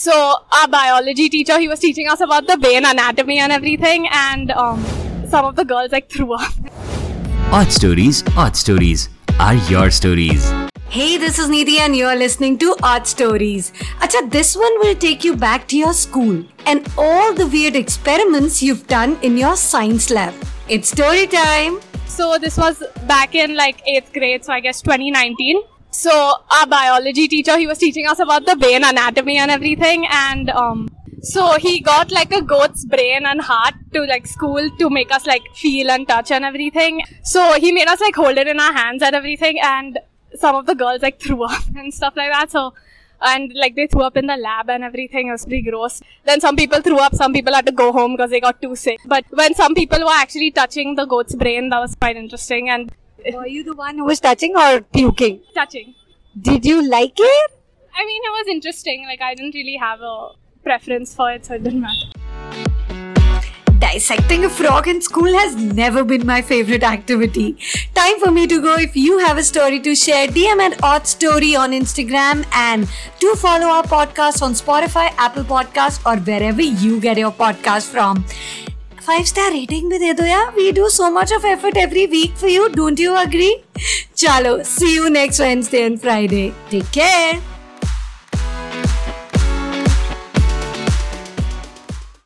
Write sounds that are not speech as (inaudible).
So our biology teacher, he was teaching us about the brain anatomy and everything, and um, some of the girls like threw up. Aud Stories, Aud Stories are your stories. Hey, this is Nidhi and you're listening to Aud Stories. Acha, this one will take you back to your school and all the weird experiments you've done in your science lab. It's story time. So this was back in like eighth grade, so I guess 2019. So our biology teacher, he was teaching us about the brain anatomy and everything, and um, so he got like a goat's brain and heart to like school to make us like feel and touch and everything. So he made us like hold it in our hands and everything, and some of the girls like (laughs) threw up and stuff like that. So and like they threw up in the lab and everything. It was pretty gross. Then some people threw up. Some people had to go home because they got too sick. But when some people were actually touching the goat's brain, that was quite interesting and (laughs) Were you the one who was touching or puking? touching. Did you like it? I mean, it was interesting. Like I didn't really have a preference for it, so it didn't matter. Dissecting a frog in school has never been my favorite activity. Time for me to go. If you have a story to share, DM at Aud Story on Instagram and do follow our podcast on Spotify, Apple Podcast, or wherever you get your podcast from. Five star rating भी दे दो यार। We do so much of effort every week for you don't you agree चलो see you next Wednesday and Friday take care